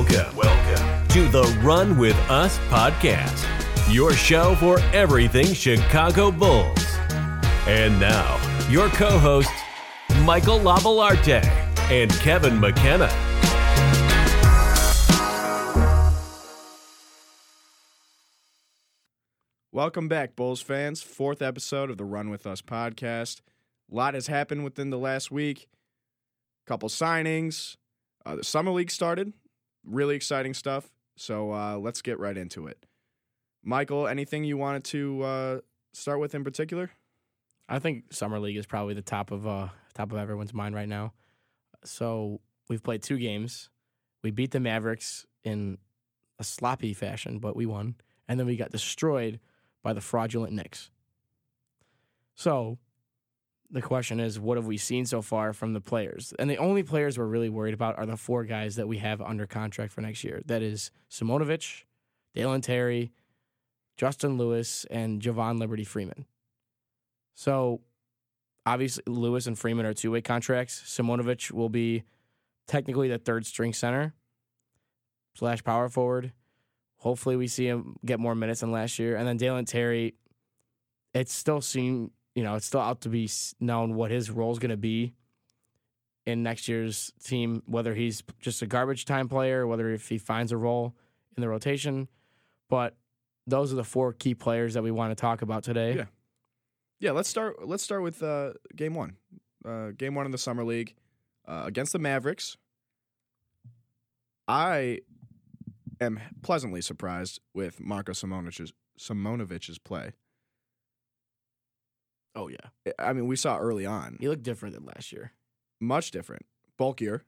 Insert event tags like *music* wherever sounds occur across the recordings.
Welcome, welcome to the Run With Us podcast, your show for everything Chicago Bulls. And now, your co hosts, Michael Lavalarte and Kevin McKenna. Welcome back, Bulls fans. Fourth episode of the Run With Us podcast. A lot has happened within the last week. A Couple signings. Uh, the summer league started. Really exciting stuff. So uh, let's get right into it. Michael, anything you wanted to uh, start with in particular? I think summer league is probably the top of uh, top of everyone's mind right now. So we've played two games. We beat the Mavericks in a sloppy fashion, but we won, and then we got destroyed by the fraudulent Knicks. So the question is, what have we seen so far from the players? And the only players we're really worried about are the four guys that we have under contract for next year. That is Simonovic, Dalen Terry, Justin Lewis, and Javon Liberty Freeman. So obviously Lewis and Freeman are two way contracts. Simonovic will be technically the third string center slash power forward. Hopefully we see him get more minutes than last year. And then Dalen Terry, it's still seem you know, it's still out to be known what his role is going to be in next year's team, whether he's just a garbage time player, whether if he finds a role in the rotation. But those are the four key players that we want to talk about today. Yeah. Yeah, let's start. Let's start with uh, game one. Uh, game one in the summer league uh, against the Mavericks. I am pleasantly surprised with Marko Simonovic's, Simonovic's play. Oh yeah, I mean, we saw early on. He looked different than last year. Much different, bulkier.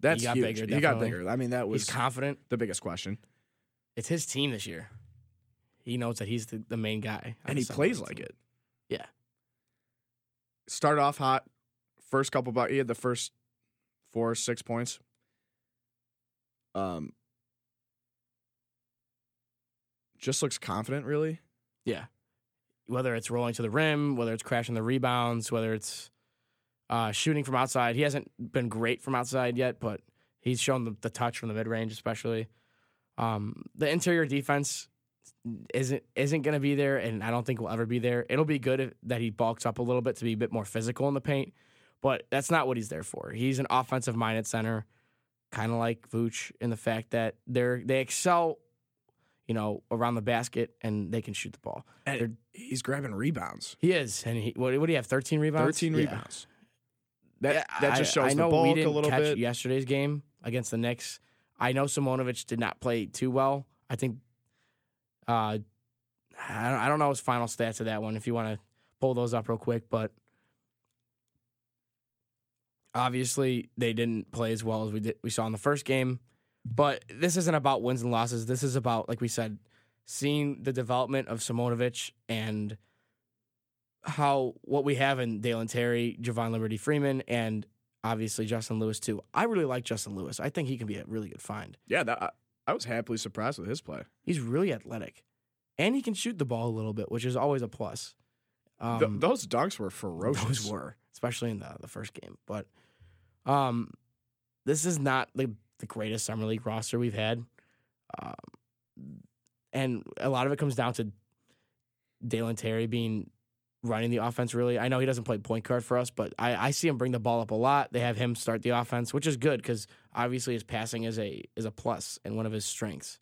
That's he got huge. bigger. He got bigger. I mean, that was He's confident. the biggest question, It's his team this year. He knows that he's the, the main guy, and he plays like team. it. Yeah. Started off hot. First couple, about he had the first four, six points. Um, just looks confident, really. Yeah. Whether it's rolling to the rim, whether it's crashing the rebounds, whether it's uh, shooting from outside. He hasn't been great from outside yet, but he's shown the, the touch from the mid range, especially. Um, the interior defense isn't isn't going to be there, and I don't think will ever be there. It'll be good if, that he bulks up a little bit to be a bit more physical in the paint, but that's not what he's there for. He's an offensive minded center, kind of like Vooch, in the fact that they're they excel, you know, around the basket and they can shoot the ball. They're- And he's grabbing rebounds. He is, and he what, what do you have? Thirteen rebounds. Thirteen Yeah. rebounds. That Yeah, that just shows I know the bulk a little bit. Yesterday's game against the Knicks, I know Simonovic did not play too well. I think, uh, I don't, I don't know his final stats of that one. If you want to pull those up real quick, but obviously they didn't play as well as we did we saw in the first game. But this isn't about wins and losses. This is about, like we said, seeing the development of Simonovic and how what we have in Dalen Terry, Javon Liberty Freeman, and obviously Justin Lewis too. I really like Justin Lewis. I think he can be a really good find. Yeah, that, I, I was happily surprised with his play. He's really athletic, and he can shoot the ball a little bit, which is always a plus. Um, Th- those dunks were ferocious. those were, especially in the the first game. But um, this is not the the greatest summer league roster we've had, um, and a lot of it comes down to Dalen Terry being running the offense. Really, I know he doesn't play point guard for us, but I, I see him bring the ball up a lot. They have him start the offense, which is good because obviously his passing is a is a plus and one of his strengths.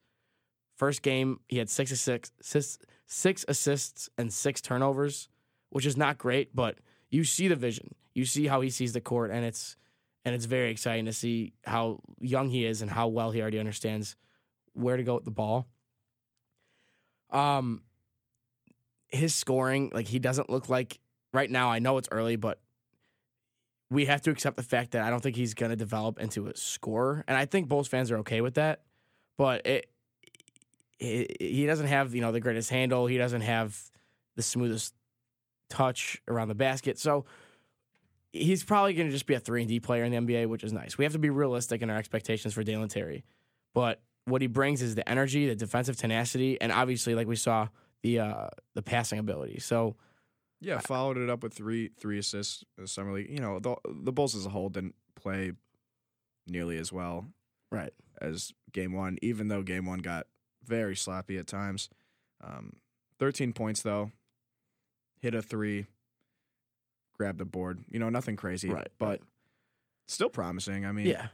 First game, he had six assists, six, six assists and six turnovers, which is not great, but you see the vision. You see how he sees the court, and it's and it's very exciting to see how young he is and how well he already understands where to go with the ball. Um, his scoring, like he doesn't look like right now. I know it's early, but we have to accept the fact that I don't think he's going to develop into a scorer, and I think Bulls fans are okay with that. But it, it he doesn't have you know the greatest handle. He doesn't have the smoothest touch around the basket. So he's probably going to just be a three and D player in the NBA, which is nice. We have to be realistic in our expectations for Dalen Terry, but what he brings is the energy, the defensive tenacity, and obviously, like we saw, the uh, the passing ability. So Yeah, followed it up with three three assists in the summer league. You know, the the Bulls as a whole didn't play nearly as well. Right. as game one, even though game one got very sloppy at times. Um, 13 points, though. Hit a three, grabbed the board. You know, nothing crazy, Right, but right. still promising. I mean, Yeah.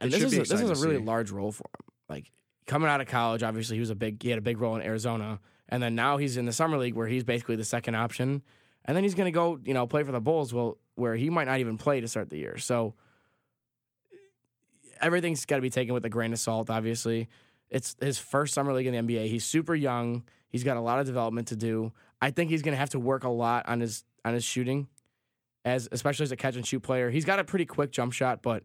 And this is, a, this is a really large role for him. Like coming out of college, obviously he was a big he had a big role in Arizona. And then now he's in the summer league where he's basically the second option. And then he's gonna go, you know, play for the Bulls, well, where he might not even play to start the year. So everything's gotta be taken with a grain of salt, obviously. It's his first summer league in the NBA. He's super young. He's got a lot of development to do. I think he's gonna have to work a lot on his on his shooting, as especially as a catch and shoot player. He's got a pretty quick jump shot, but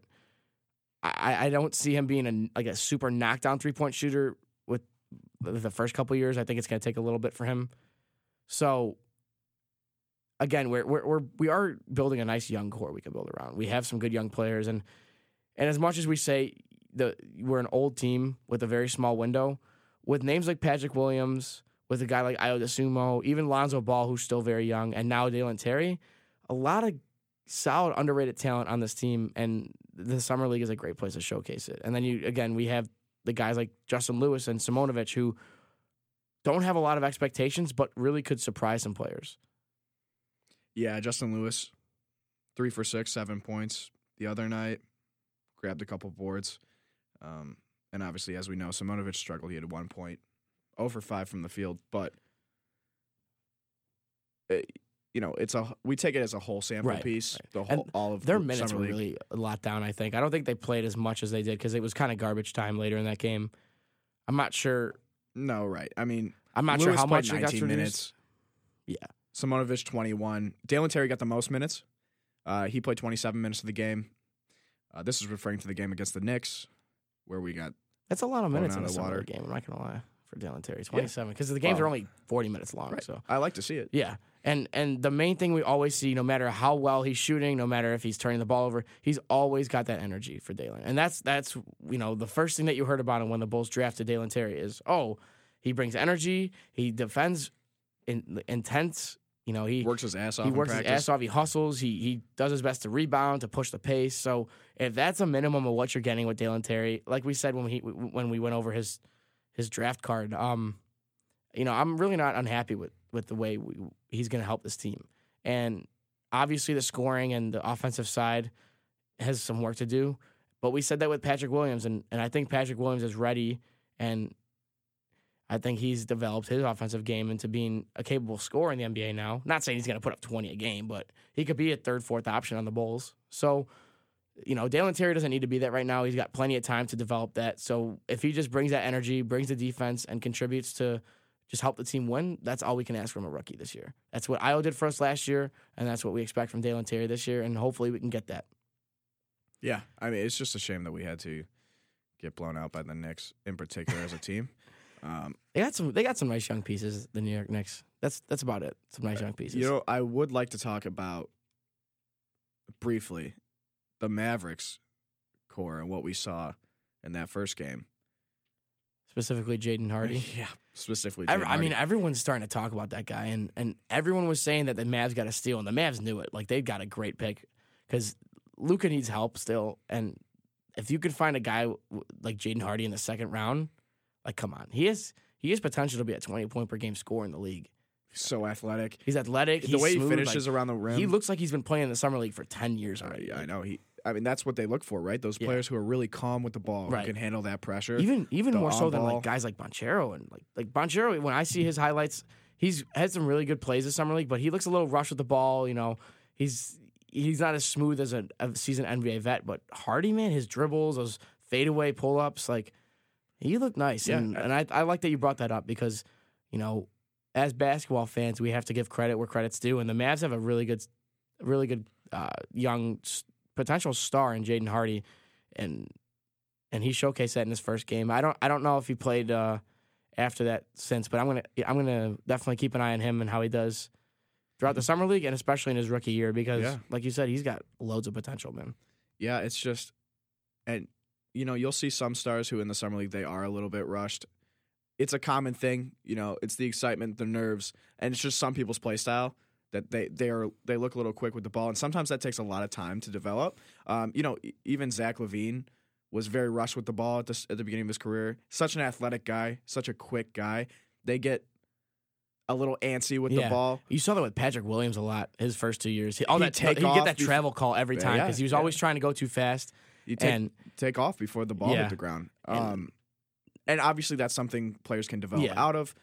I, I don't see him being a like a super knockdown three point shooter with the first couple years. I think it's going to take a little bit for him. So again, we're, we're we're we are building a nice young core we can build around. We have some good young players, and and as much as we say the we're an old team with a very small window, with names like Patrick Williams, with a guy like Ayo Dosunmu, even Lonzo Ball, who's still very young, and now Dalen Terry, a lot of solid underrated talent on this team, and the summer league is a great place to showcase it. And then you again, we have the guys like Justin Lewis and Simonovic who don't have a lot of expectations, but really could surprise some players. Yeah, Justin Lewis, three for six, seven points the other night. Grabbed a couple boards. Um, and obviously, as we know, Simonovic struggled. He had one point, 0 for 5 from the field. But, uh, you know, it's a we take it as a whole sample Right, piece. right. The And whole, all of Their the minutes were really a lot down. I think. I don't think they played as much as they did because it was kind of garbage time later in that game. I'm not sure. No, right. I mean, I'm not Lewis sure how much it got 19 minutes. Yeah. Simonovic 21. Dalen Terry got the most minutes. Uh, he played 27 minutes of the game. Uh, this is referring to the game against the Knicks, where we got That's a lot of minutes in of summer water. game. I'm not gonna lie for Dalen Terry, 27 because the games Well, are only 40 minutes long. right. So I like to see it. Yeah. And and the main thing we always see, no matter how well he's shooting, no matter if he's turning the ball over, he's always got that energy for Dalen. And that's that's you know, the first thing that you heard about him when the Bulls drafted Dalen Terry is, oh, he brings energy, he defends in, intense, you know, he Works his ass off. he in works his practice. ass off, he hustles, he he does his best to rebound, to push the pace. So if that's a minimum of what you're getting with Dalen Terry, like we said when he when we went over his his draft card, um, you know, I'm really not unhappy with with the way we, he's going to help this team. And obviously, the scoring and the offensive side has some work to do. But we said that with Patrick Williams, and and I think Patrick Williams is ready, and I think he's developed his offensive game into being a capable scorer in the NBA now. Not saying he's going to put up 20 a game, but he could be a third, fourth option on the Bulls. So, you know, Dalen Terry doesn't need to be that right now. He's got plenty of time to develop that. So if he just brings that energy, brings the defense, and contributes to just help the team win, that's all we can ask from a rookie this year. That's what Ayo did for us last year, and that's what we expect from Dalen Terry this year, and hopefully we can get that. Yeah, I mean, it's just a shame that we had to get blown out by the Knicks in particular as a *laughs* team. Um, They got some. They got some nice young pieces. The New York Knicks. That's that's about it. Some nice young pieces. you know, I would like to talk about briefly the Mavericks core and what we saw in that first game. specifically Jaden Hardy. *laughs* yeah, specifically. Every, Jaden I mean, everyone's starting to talk about that guy, and and everyone was saying that the Mavs got a steal, and the Mavs knew it. Like they've got a great pick because Luka needs help still, and if you could find a guy like Jaden Hardy in the second round, like come on, he is he has potential to be a twenty point per game scorer in the league. so athletic. He's athletic. the he's way smooth, he finishes like, around the rim. he looks like he's been playing in the summer league for ten years Uh, already. yeah, I know he. I mean, that's what they look for, right? Those players who are really calm with the ball, Right. who can handle that pressure. Even even the more so than on-ball. like guys like Banchero and like like Banchero. When I see his highlights, he's had some really good plays this summer league, but he looks a little rushed with the ball. You know, he's he's not as smooth as a, a seasoned NBA vet. But Hardy, man, his dribbles, those fadeaway pull ups, like he looked nice. Yeah, and I- and I I like that you brought that up because you know, as basketball fans, we have to give credit where credit's due, and the Mavs have a really good, really good uh, young s- potential star in Jaden Hardy, and and he showcased that in his first game. I don't I don't know if he played uh, after that since, but I'm gonna I'm gonna definitely keep an eye on him and how he does throughout the summer league and especially in his rookie year because, Yeah. like you said, he's got loads of potential, man. Yeah, it's just, and you know, you'll see some stars who in the summer league they are a little bit rushed. It's a common thing, you know. It's the excitement, the nerves, and it's just some people's play style that they they are they look a little quick with the ball, and sometimes that takes a lot of time to develop. Um, you know, even Zach LaVine was very rushed with the ball at the, at the beginning of his career. Such an athletic guy, such a quick guy. They get a little antsy with Yeah. the ball. You saw that with Patrick Williams a lot his first two years. He, all He'd that take off get that travel call every time Yeah, because he was yeah. always trying to go too fast. You take and take off before the ball Yeah. hit the ground. And- Um, and obviously that's something players can develop Yeah. out of.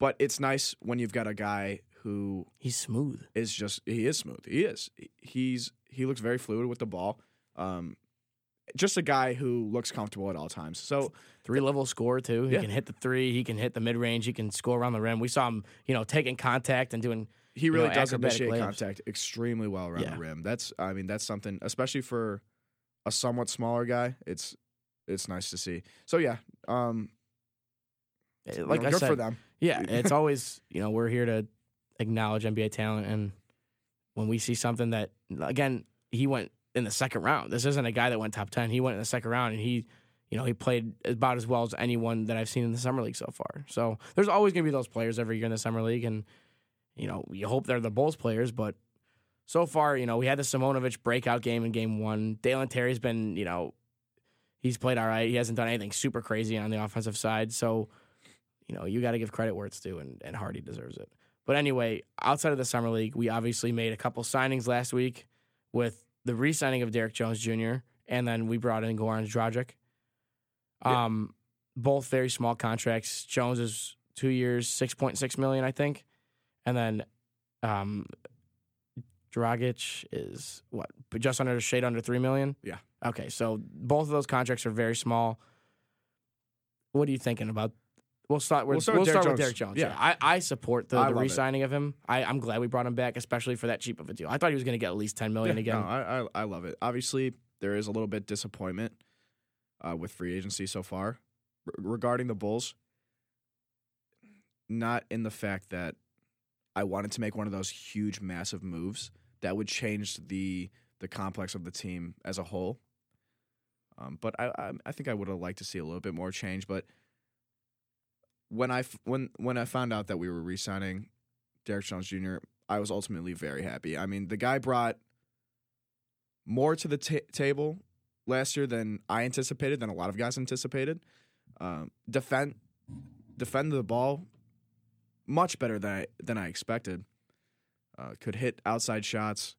But it's nice when you've got a guy who he's smooth. is just he is smooth. He is. He's he looks very fluid with the ball. Um, just a guy who looks comfortable at all times. So Three level score too. He Yeah. can hit the three. He can hit the mid range. He can score around the rim. We saw him, you know, taking contact and doing. he really know, does initiate layups. contact extremely well around Yeah. the rim. That's I mean that's something especially for a somewhat smaller guy. It's it's nice to see. So yeah, um, you Like know, I good said, for them. yeah, it's *laughs* always you know we're here to acknowledge NBA talent, and when we see something that again he went in the second round. This isn't a guy that went top ten. He went in the second round, and he. You know, he played about as well as anyone that I've seen in the summer league so far. So there's always going to be those players every year in the summer league, and you know, you hope they're the Bulls players, but so far, you know, we had the Simonovic breakout game in game one. Dalen Terry's been, you know, he's played all right. He hasn't done anything super crazy on the offensive side. So, you know, you got to give credit where it's due, and, and Hardy deserves it. But anyway, outside of the summer league, we obviously made a couple signings last week with the re-signing of Derrick Jones Jr. and then we brought in Goran Dragic. Yeah. Um, both very small contracts. Jones is two years, six point six million, I think, and then um, Dragic is what just under a shade under three million. Yeah. Okay, so both of those contracts are very small. What are you thinking about? We'll start with We'll start with Derrick Jones. Yeah. I, I support the, I the re-signing of him. I, I'm glad we brought him back, especially for that cheap of a deal. I thought he was going to get at least ten million Yeah, again. No, I, I I love it. Obviously, there is a little bit disappointment uh, with free agency so far R- regarding the Bulls. Not in the fact that I wanted to make one of those huge, massive moves that would change the the complex of the team as a whole. Um, but I, I I think I would have liked to see a little bit more change. But when I f- when when I found out that we were re-signing Derrick Jones Jr., I was ultimately very happy. I mean, the guy brought more to the ta table last year than I anticipated, than a lot of guys anticipated. Um, defend defend the ball much better than I, than I expected. Uh, could hit outside shots.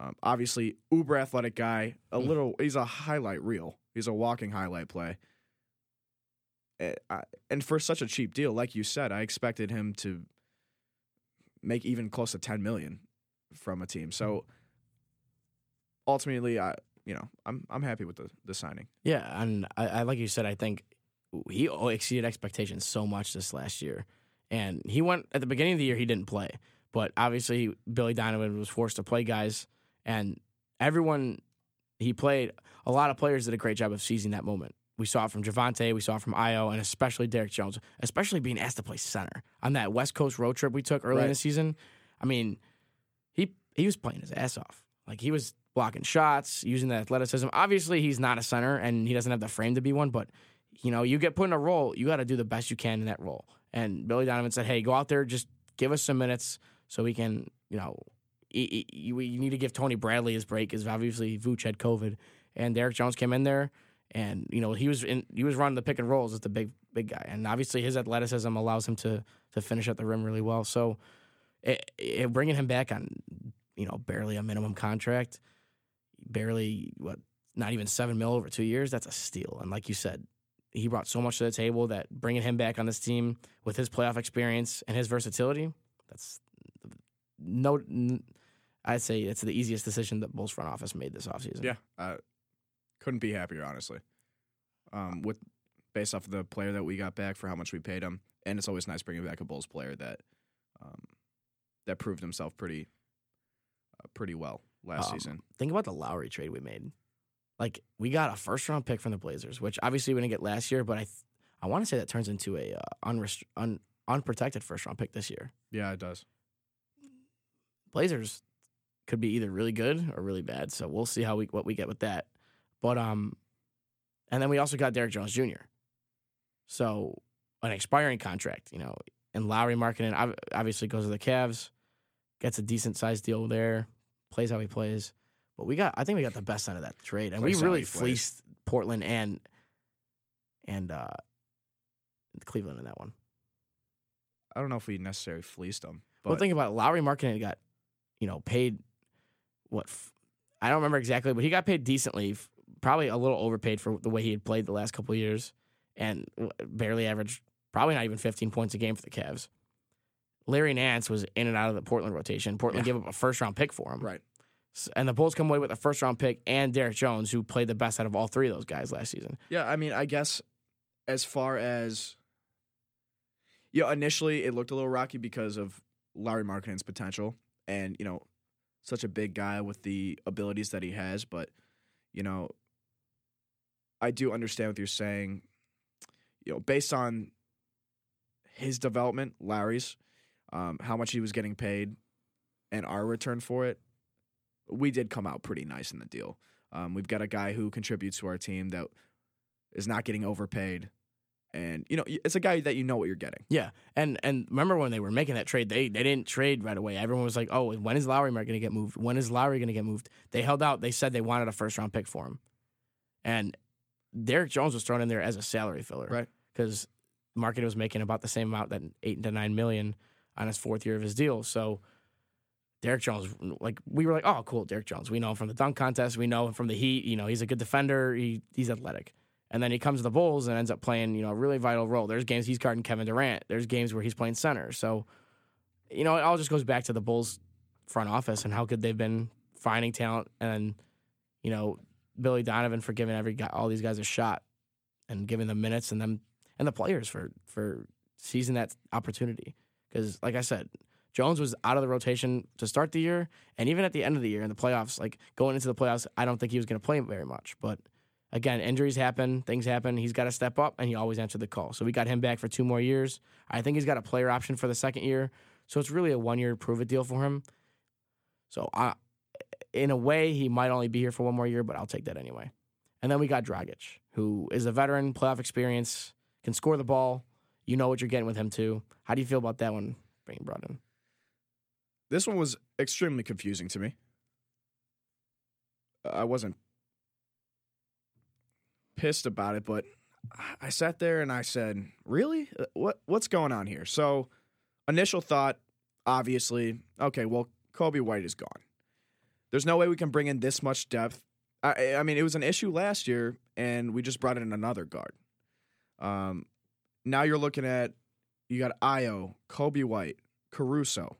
Um, obviously, uber athletic guy. A Mm. little. He's a highlight reel. He's a walking highlight play. Eh, And for such a cheap deal, like you said, I expected him to make even close to ten million from a team. So ultimately, I you know I'm I'm happy with the the signing. Yeah, and I, I like you said, I think he exceeded expectations so much this last year. And he went at the beginning of the year, he didn't play, but obviously Billy Donovan was forced to play guys, and everyone he played. A lot of players did a great job of seizing that moment. We saw it from Javonte, we saw it from Ayo, and especially Derrick Jones, especially being asked to play center on that West Coast road trip we took early in the season. I mean, he he was playing his ass off. Like he was blocking shots, using the athleticism. Obviously, he's not a center and he doesn't have the frame to be one, but you know, you get put in a role, you got to do the best you can in that role. And Billy Donovan said, "Hey, go out there, just give us some minutes so we can, you know, y- you, you need to give Tony Bradley his break because obviously Vooch had COVID, and Derrick Jones came in there, and you know he was in, he was running the pick and rolls as the big big guy, and obviously his athleticism allows him to to finish at the rim really well. So, it, it, bringing him back on, you know, barely a minimum contract, barely what, not even seven mil over two years. That's a steal, and like you said, he brought so much to the table that bringing him back on this team with his playoff experience and his versatility, that's no. I'd say it's the easiest decision that Bulls front office made this offseason. Yeah, uh, couldn't be happier, honestly. Um, with based off of the player that we got back for how much we paid him, and it's always nice bringing back a Bulls player that um, that proved himself pretty uh, pretty well last Um, season. Think about the Lauri trade we made. Like we got a first round pick from the Blazers, which obviously we didn't get last year, but I th- I want to say that turns into a uh, unrest- un- unprotected first round pick this year. Yeah, it does. Blazers could be either really good or really bad. So we'll see how we what we get with that. But um, and then we also got Derrick Jones Jr. So an expiring contract, you know, and Lauri Markkanen obviously goes to the Cavs, gets a decent sized deal there, plays how he plays. But we got I think we got the best end of that trade. And Play we really he plays. fleeced Portland and and uh Cleveland in that one. I don't know if we necessarily fleeced them. But well, think about it. Lauri Markkanen got, you know, paid what f- I don't remember exactly, but he got paid decently, probably a little overpaid for the way he had played the last couple of years, and barely averaged probably not even 15 points a game for the Cavs. Larry Nance was in and out of the Portland rotation. Portland Yeah. gave up a first round pick for him, right. And the Bulls come away with a first round pick and Derrick Jones, who played the best out of all three of those guys last season. Yeah, I mean, I guess as far as yeah, initially it looked a little rocky because of Larry Markkanen's potential and, you know, such a big guy with the abilities that he has, but you know, I do understand what you're saying. You know, based on his development, Larry's, um, how much he was getting paid, and our return for it, we did come out pretty nice in the deal. Um, we've got a guy who contributes to our team that is not getting overpaid, and you know it's a guy that you know what you're getting. Yeah, and and remember when they were making that trade, they they didn't trade right away. Everyone was like, "Oh, when is Lauri going to get moved? When is Lauri going to get moved?" They held out. They said they wanted a first round pick for him, and Derrick Jones was thrown in there as a salary filler, Right. Because market was making about the same amount that eight to nine million on his fourth year of his deal. So Derrick Jones, like we were like, "Oh, cool, Derrick Jones. We know him from the dunk contest. We know him from the Heat. You know, he's a good defender. He he's athletic." And then he comes to the Bulls and ends up playing, you know, a really vital role. There's games he's guarding Kevin Durant. There's games where he's playing center. So, you know, it all just goes back to the Bulls front office and how good they've been finding talent and, you know, Billy Donovan for giving every guy, all these guys a shot and giving them minutes and them and the players for for seizing that opportunity. Because, like I said, Jones was out of the rotation to start the year, and even at the end of the year in the playoffs, like going into the playoffs, I don't think he was going to play very much. But again, injuries happen, things happen. He's got to step up, and he always answered the call. So we got him back for two more years. I think he's got a player option for the second year, so it's really a one year prove it deal for him. So I, in a way, he might only be here for one more year, but I'll take that anyway. And then we got Dragic, who is a veteran, playoff experience, can score the ball. You know what you're getting with him too. How do you feel about that one being brought in? This one was extremely confusing to me. I wasn't pissed about it, but I sat there and I said, "Really? Uh, What what's going on here?" So, initial thought, obviously, okay, well, Coby White is gone. There's no way we can bring in this much depth. I, I mean, it was an issue last year, and we just brought in another guard. Um, now you're looking at you got Ayo, Coby White, Caruso,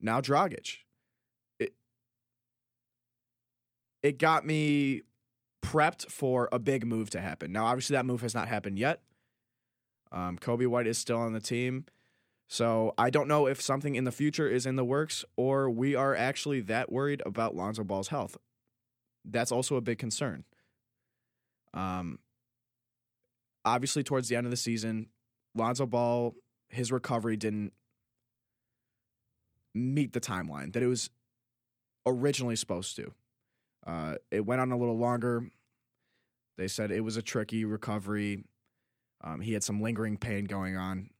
now Dragic. It it got me prepped for a big move to happen. Now, obviously, that move has not happened yet. Um, Coby White is still on the team. So I don't know if something in the future is in the works or we are actually that worried about Lonzo Ball's health. That's also a big concern. Um, obviously, towards the end of the season, Lonzo Ball, his recovery didn't meet the timeline that it was originally supposed to. Uh, it went on a little longer. They said it was a tricky recovery. Um, he had some lingering pain going on.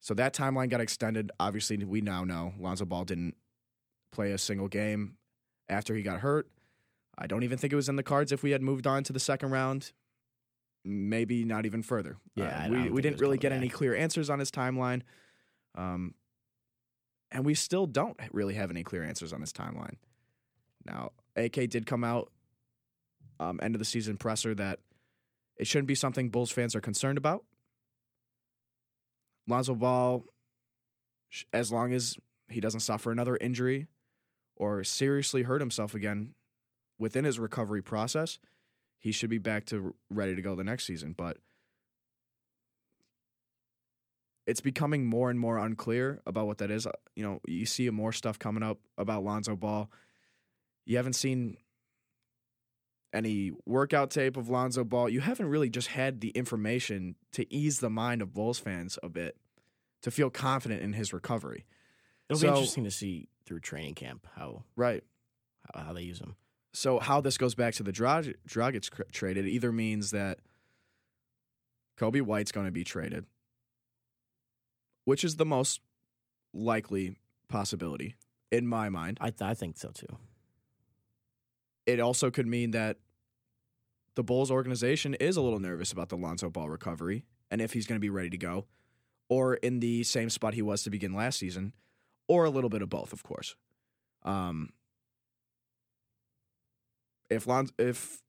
So that timeline got extended. Obviously, we now know Lonzo Ball didn't play a single game after he got hurt. I don't even think it was in the cards if we had moved on to the second round. Maybe not even further. Yeah, Uh, we we didn't really get any clear answers on his timeline, um, and we still don't really have any clear answers on his timeline. Now, AK did come out um, end of the season presser that it shouldn't be something Bulls fans are concerned about. Lonzo Ball, as long as he doesn't suffer another injury or seriously hurt himself again within his recovery process, he should be back to ready to go the next season. But it's becoming more and more unclear about what that is. Uh, You know, you see more stuff coming up about Lonzo Ball. You haven't seen any workout tape of Lonzo Ball. You haven't really just had the information to ease the mind of Bulls fans a bit to feel confident in his recovery. It'll So- be interesting to see through training camp how Right. how, how they use him. So how this goes back to the Drag- Dragic cr- trade, it either means that Coby White's going to be traded, which is the most likely possibility in my mind. I I think so too. It also could mean that the Bulls organization is a little nervous about the Lonzo Ball recovery and if he's going to be ready to go, or in the same spot he was to begin last season, or a little bit of both, of course. Um, if Lon- if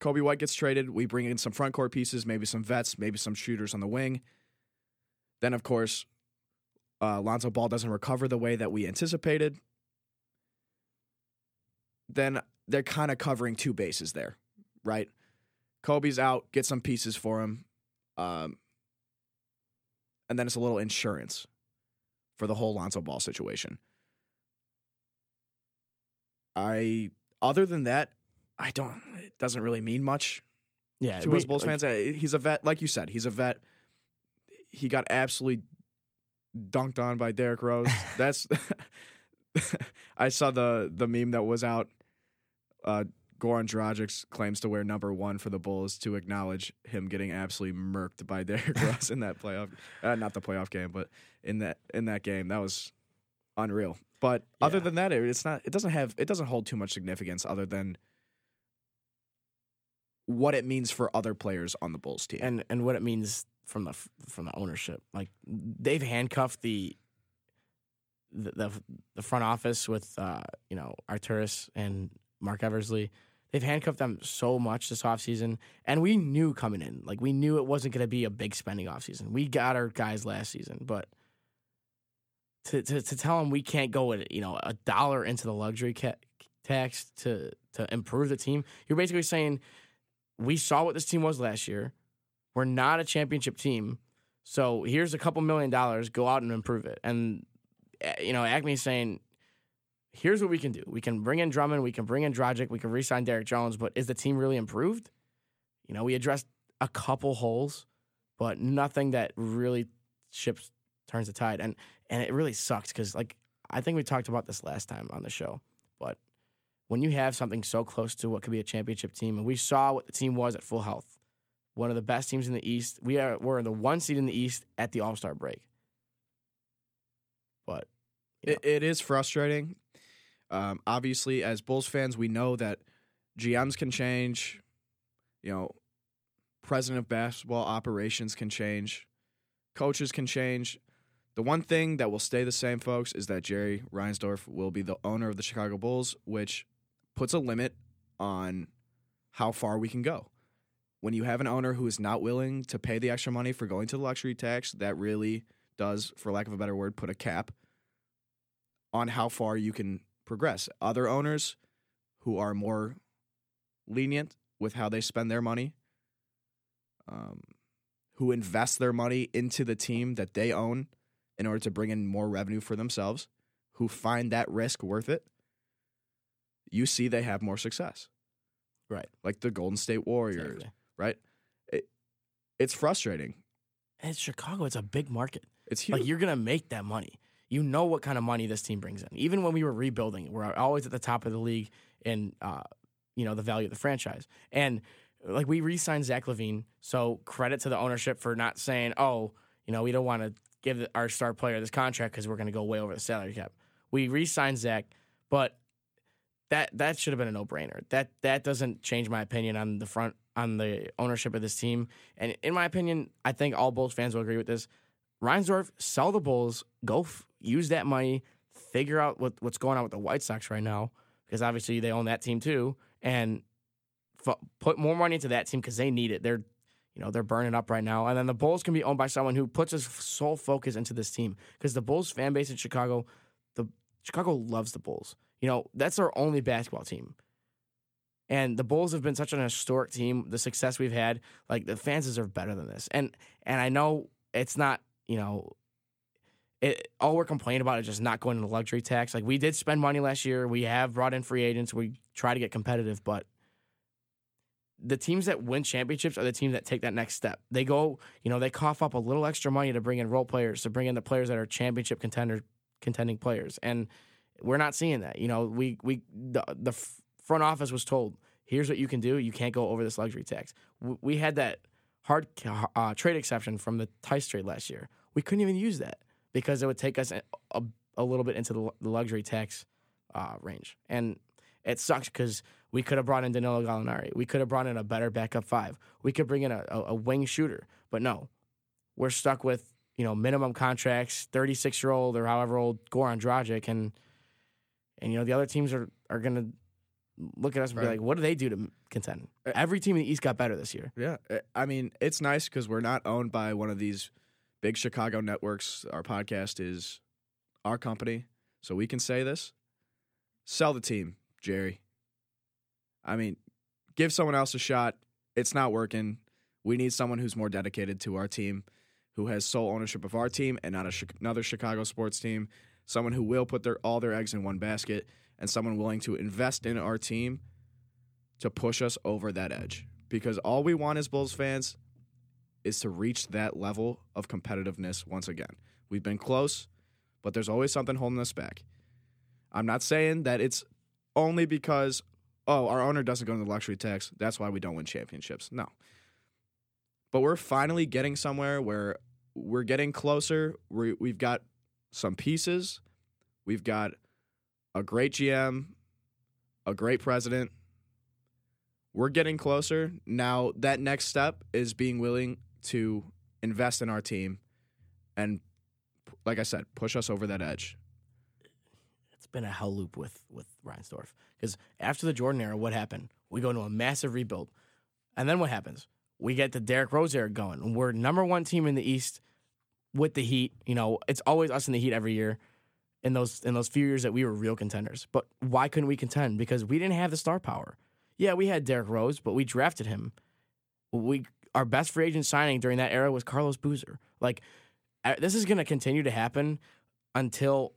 Coby White gets traded, we bring in some front court pieces, maybe some vets, maybe some shooters on the wing. Then, of course, uh, Lonzo Ball doesn't recover the way that we anticipated. Then they're kind of covering two bases there, right? Coby's out, get some pieces for him. Um, and then it's a little insurance for the whole Lonzo Ball situation. I, other than that, I don't, it doesn't really mean much Yeah, to we- us Bulls like, fans. Uh, He's a vet, like you said, he's a vet. He got absolutely dunked on by Derrick Rose. *laughs* That's, *laughs* I saw the the meme that was out. Uh, Goran Dragic claims to wear number one for the Bulls to acknowledge him getting absolutely murked by *laughs* Derrick Rose in that playoff, uh, not the playoff game, but in that in that game. That was unreal. But other than that, it- it's not. It doesn't have. It doesn't hold too much significance other than what it means for other players on the Bulls team. and and what it means from the from the ownership. Like they've handcuffed the the the, the front office with uh, you know Arturas and Marc Eversley. They've handcuffed them so much this offseason. And we knew coming in, like we knew it wasn't going to be a big spending offseason. We got our guys last season, but to, to to tell them we can't go at you know a dollar into the luxury ca- tax to to improve the team, you're basically saying we saw what this team was last year. We're not a championship team. So here's a couple million dollars. Go out and improve it. And, uh, you know, Acme's saying, here's what we can do. We can bring in Drummond. We can bring in Dragic. We can re sign Derrick Jones. But is the team really improved? You know, we addressed a couple holes, but nothing that really ships turns the tide. And, and it really sucks because, like, I think we talked about this last time on the show. But when you have something so close to what could be a championship team, and we saw what the team was at full health, one of the best teams in the East. We are we're the one seed in the East at the All Star break. But It, it is frustrating. Um, obviously, as Bulls fans, we know that GMs can change. You know, president of basketball operations can change. Coaches can change. The one thing that will stay the same, folks, is that Jerry Reinsdorf will be the owner of the Chicago Bulls, which puts a limit on how far we can go. When you have an owner who is not willing to pay the extra money for going to the luxury tax, that really does, for lack of a better word, put a cap on how far you can progress. Other owners who are more lenient with how they spend their money, um, who invest their money into the team that they own in order to bring in more revenue for themselves, who find that risk worth it, you see they have more success. Right. Like the Golden State Warriors, Exactly. right? It, it's frustrating. And it's Chicago. It's a big market. It's huge. Like you're gonna make that money. You know what kind of money this team brings in. Even when we were rebuilding, we're always at the top of the league in uh, you know the value of the franchise. And like we re-signed Zach LaVine, so credit to the ownership for not saying, "Oh, you know, we don't want to give our star player this contract because we're going to go way over the salary cap." We re-signed Zach, but that that should have been a no-brainer. That that doesn't change my opinion on the front on the ownership of this team. And in my opinion, I think all Bulls fans will agree with this. Reinsdorf, sell the Bulls, go f- use that money, figure out what, what's going on with the White Sox right now, because obviously they own that team too, and f- put more money into that team because they need it. They're, you know, they're burning up right now, and then the Bulls can be owned by someone who puts his sole focus into this team because the Bulls fan base in Chicago, the Chicago loves the Bulls. You know, that's our only basketball team. And the Bulls have been such an historic team. The success we've had, like the fans deserve better than this. And and I know it's not, you know, it, all we're complaining about is just not going to the luxury tax. Like we did spend money last year. We have brought in free agents. We try to get competitive, but the teams that win championships are the teams that take that next step. They go, you know, they cough up a little extra money to bring in role players, to bring in the players that are championship contender contending players. And we're not seeing that. You know, we we the, the front office was told, here's what you can do. You can't go over this luxury tax. W- We had that hard uh, trade exception from the Tice trade last year. We couldn't even use that because it would take us a, a, a little bit into the, the luxury tax uh, range. And it sucks because we could have brought in Danilo Gallinari. We could have brought in a better backup five. We could bring in a, a, a wing shooter. But no, we're stuck with you know minimum contracts, thirty six year old or however old Goran Dragic, and and you know the other teams are are gonna look at us and be like, what do they do to contend? Uh, Every team in the East got better this year. Yeah, uh, I mean it's nice because we're not owned by one of these big Chicago networks. Our podcast is our company, so we can say this. Sell the team, Jerry. I mean, give someone else a shot. It's not working. We need someone who's more dedicated to our team, who has sole ownership of our team and not another Chicago sports team. Someone who will put their all their eggs in one basket, and someone willing to invest in our team to push us over that edge. Because all we want as Bulls fans is to reach that level of competitiveness once again. We've been close, but there's always something holding us back. I'm not saying that it's only because, oh, our owner doesn't go into the luxury tax. That's why we don't win championships. No. But we're finally getting somewhere where we're getting closer. we we've got some pieces. We've got a great GM, a great president. We're getting closer. Now, that next step is being willing to invest in our team and, like I said, push us over that edge. It's been a hell loop with with Reinsdorf because after the Jordan era, what happened? We go into a massive rebuild, and then what happens? We get the Derrick Rose era going. We're number one team in the East with the Heat. You know, it's always us in the Heat every year. In those in those few years that we were real contenders, but why couldn't we contend? Because we didn't have the star power. Yeah, we had Derrick Rose, but we drafted him. We our best free agent signing during that era was Carlos Boozer. Like this is going to continue to happen until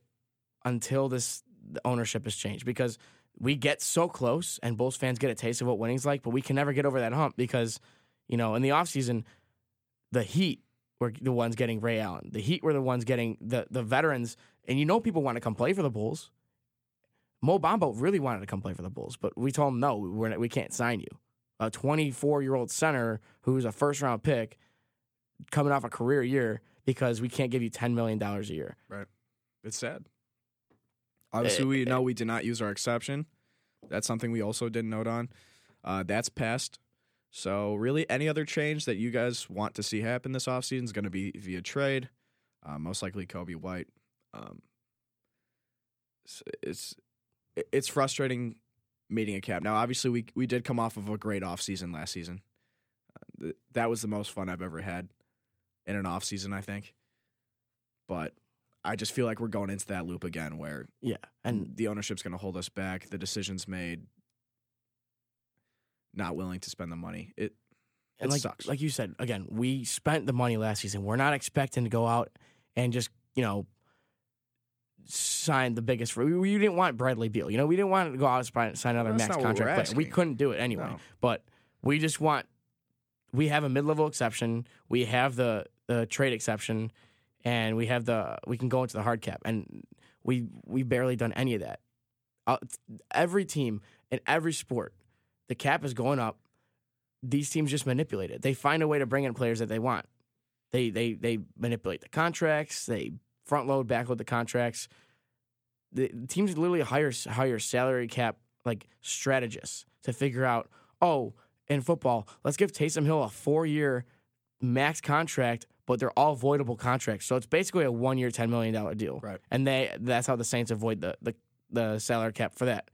until this ownership has changed because we get so close and Bulls fans get a taste of what winning's like, but we can never get over that hump because, you know, in the offseason, the Heat were the ones getting Ray Allen. The Heat were the ones getting the, the veterans. And you know people want to come play for the Bulls. Mo Bamba really wanted to come play for the Bulls, but we told him no, we're we can't sign you. A 24 year old center who's a first round pick coming off a career year because we can't give you $10 million a year. Right. It's sad. Obviously, we know we did not use our exception. That's something we also didn't note on. Uh, that's passed. So, really, any other change that you guys want to see happen this offseason is going to be via trade. Uh, most likely Coby White. Um, it's, it's it's frustrating meeting a cap. Now, obviously, we we did come off of a great offseason last season. Uh, th- that was the most fun I've ever had in an offseason, I think. But I just feel like we're going into that loop again where Yeah. And the ownership's going to hold us back. The decisions made, not willing to spend the money. It And It like, sucks. like you said, again, we spent the money last season. We're not expecting to go out and just, you know, sign the biggest. We, we didn't want Bradley Beal. You know, we didn't want to go out and sign- another That's max contract player. We couldn't do it anyway. No. But we just want, we have a mid level exception. We have the, the trade exception, and we have the, we can go into the hard cap. And we, we barely done any of that. Uh, every team in every sport, the cap is going up these teams just manipulate it. They find a way to bring in players that they want. They they they manipulate the contracts. They front load, back load the contracts. The teams literally hire hire salary cap like strategists to figure out. Oh, in football, let's give Taysom Hill a four year max contract, but they're all voidable contracts. So it's basically a one year, ten million dollar deal. Right. And they that's how the Saints avoid the the, the salary cap for that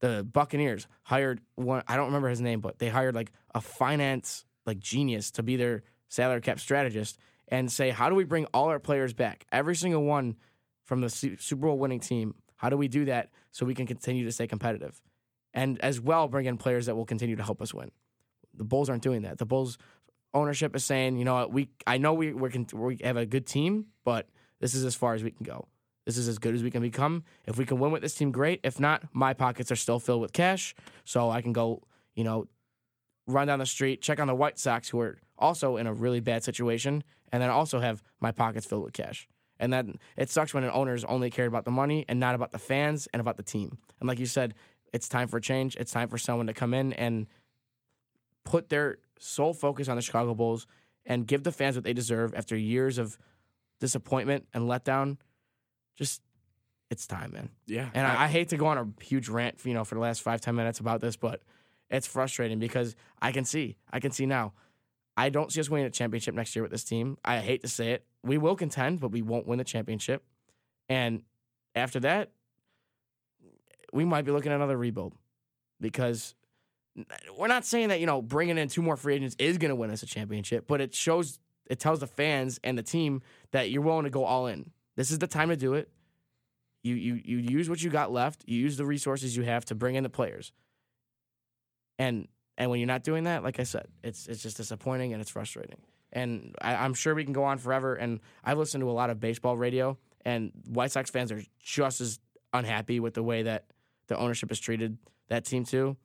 the Buccaneers hired one. I don't remember his name, but they hired like a finance like genius to be their salary cap strategist and say, how do we bring all our players back, every single one from the Super Bowl winning team? How do we do that so we can continue to stay competitive, and as well bring in players that will continue to help us win? The Bulls aren't doing that. The Bulls ownership is saying, you know, we I know we we can we have a good team, but this is as far as we can go. This is as good as we can become. If we can win with this team, great. If not, my pockets are still filled with cash, so I can go, you know, run down the street, check on the White Sox, who are also in a really bad situation, and then also have my pockets filled with cash. And then it sucks when an owner's only cared about the money and not about the fans and about the team. And like you said, it's time for change. It's time for someone to come in and put their sole focus on the Chicago Bulls and give the fans what they deserve after years of disappointment and letdown. Just it's time, man. Yeah. And I, I hate to go on a huge rant, you know, for the last five ten minutes about this, but it's frustrating because I can see, I can see now. I don't see us winning a championship next year with this team. I hate to say it. We will contend, but we won't win the championship. And after that, we might be looking at another rebuild because we're not saying that you know bringing in two more free agents is going to win us a championship, but it shows it tells the fans and the team that you're willing to go all in. This is the time to do it. You you you use what you got left. You use the resources you have to bring in the players. And and when you're not doing that, like I said, it's it's just disappointing and it's frustrating. And I, I'm sure we can go on forever. And I've listened to a lot of baseball radio, and White Sox fans are just as unhappy with the way that the ownership has treated that team too.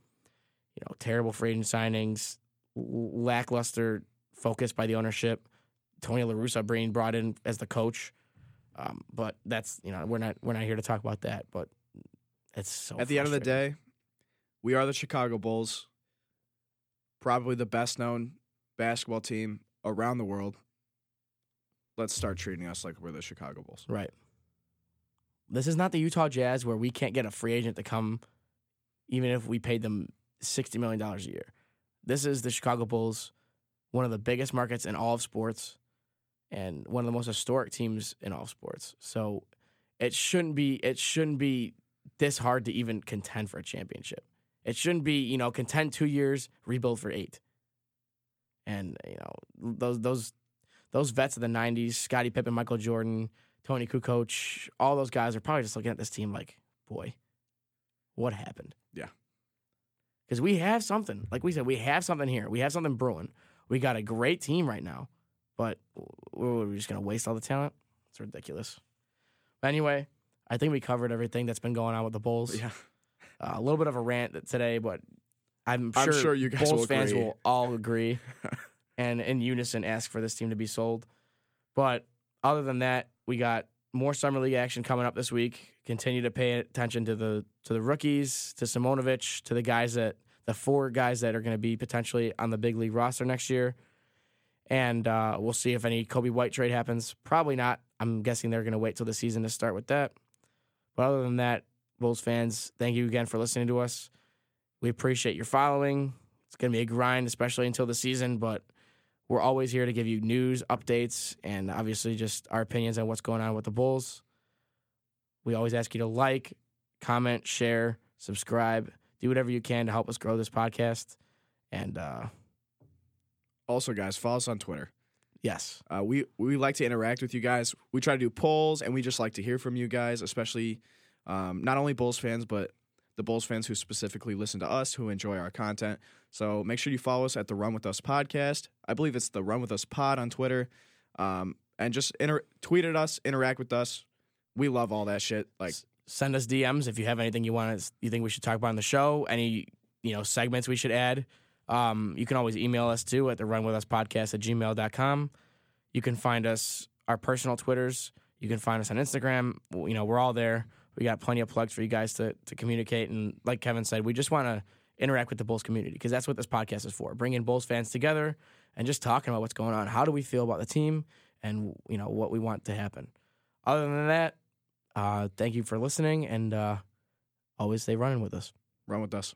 You know, terrible free agent signings, lackluster focus by the ownership. Tony La Russa being brought in as the coach, um, but that's you know we're not we're not here to talk about that. But it's so At the end of the day, we are the Chicago Bulls, probably the best known basketball team around the world. Let's start treating us like we're the Chicago Bulls. Right. This is not the Utah Jazz where we can't get a free agent to come, even if we paid them sixty million dollars a year. This is the Chicago Bulls, one of the biggest markets in all of sports, and one of the most historic teams in all sports. So it shouldn't be it shouldn't be this hard to even contend for a championship. It shouldn't be you know contend two years, rebuild for eight. And you know those those those vets of the '90s, Scottie Pippen, Michael Jordan, Toni Kukoc, all those guys are probably just looking at this team like, boy, what happened? Yeah. Because we have something. Like we said, we have something here. We have something brewing. We got a great team right now, but we're we just going to waste all the talent? It's ridiculous. But anyway, I think we covered everything that's been going on with the Bulls. Yeah. Uh, a little bit of a rant that today, but I'm sure, I'm sure you guys Bulls will fans agree. will all agree *laughs* and in unison ask for this team to be sold. But other than that, we got more summer league action coming up this week. Continue to pay attention to the to the rookies, to Simonovic, to the guys that the four guys that are going to be potentially on the big league roster next year. And uh, we'll see if any Coby White trade happens. Probably not. I'm guessing they're going to wait till the season to start with that. But other than that, Bulls fans, thank you again for listening to us. We appreciate your following. It's going to be a grind, especially until the season, but we're always here to give you news, updates, and obviously just our opinions on what's going on with the Bulls. We always ask you to like, comment, share, subscribe, do whatever you can to help us grow this podcast. And uh, Also, guys, follow us on Twitter. yes, Uh, we we like to interact with you guys. We try to do polls, and we just like to hear from you guys, especially um, not only Bulls fans, but the Bulls fans who specifically listen to us, who enjoy our content. So make sure you follow us at the Run with Us podcast. I believe it's the Run with Us pod on Twitter, um, and just inter- tweet at us, interact with us. We love all that shit. Like, send us DMs if you have anything you want you think we should talk about on the show, any you know segments we should add. Um, you can always email us too at the Run With Us podcast at gmail.com. You can find us our personal Twitters. You can find us on Instagram. You know, we're all there. We got plenty of plugs for you guys to to communicate. And like Kevin said, we just want to interact with the Bulls community because that's what this podcast is for. Bringing Bulls fans together and just talking about what's going on. How do we feel about the team and you know what we want to happen. Other than that, uh, thank you for listening and uh, always stay running with us. run with us.